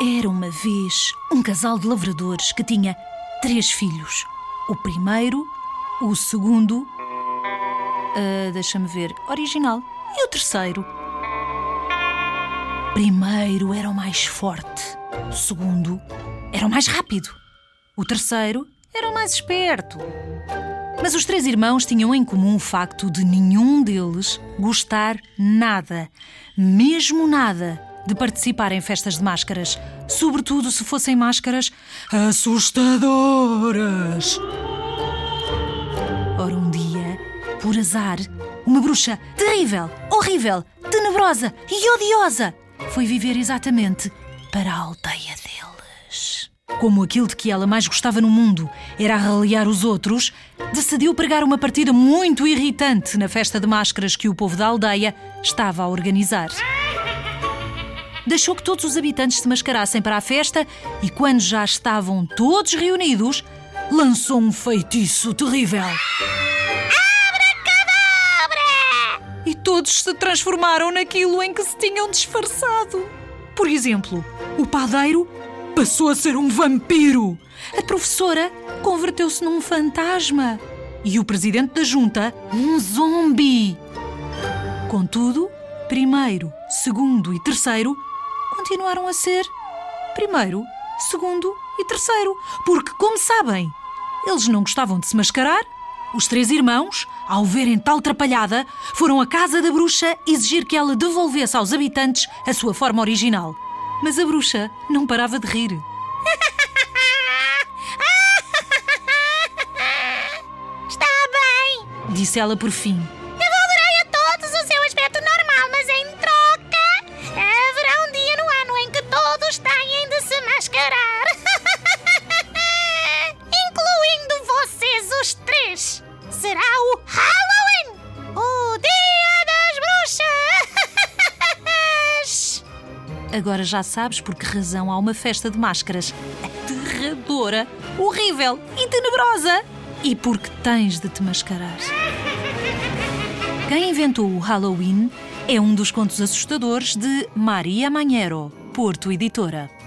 Era uma vez um casal de lavradores que tinha três filhos. O primeiro, o segundo. ah, Deixa-me ver. Original. E o terceiro? Primeiro era o mais forte. O segundo era o mais rápido. O terceiro era o mais esperto. Mas os três irmãos tinham em comum o facto de nenhum deles gostar nada, mesmo nada, de participar em festas de máscaras, sobretudo se fossem máscaras assustadoras. Ora, um dia, por azar, uma bruxa terrível, horrível, tenebrosa e odiosa foi viver exatamente para a aldeia deles. Como aquilo de que ela mais gostava no mundo era arraliar os outros, decidiu pregar uma partida muito irritante na festa de máscaras que o povo da aldeia estava a organizar. Deixou que todos os habitantes se mascarassem para a festa e, quando já estavam todos reunidos, lançou um feitiço terrível. E todos se transformaram naquilo em que se tinham disfarçado. Por exemplo, o padeiro passou a ser um vampiro. A professora converteu-se num fantasma. E o presidente da junta, um zombi. Contudo, primeiro, segundo e terceiro continuaram a ser primeiro, segundo e terceiro. Porque, como sabem, eles não gostavam de se mascarar. Os três irmãos, ao verem tal trapalhada, foram à casa da bruxa exigir que ela devolvesse aos habitantes a sua forma original. Mas a bruxa não parava de rir. Está bem. Disse ela por fim. Agora já sabes por que razão há uma festa de máscaras aterradora, horrível e tenebrosa. E porque tens de te mascarar. Quem inventou o Halloween é um dos contos assustadores de Maria Manhero, Porto Editora.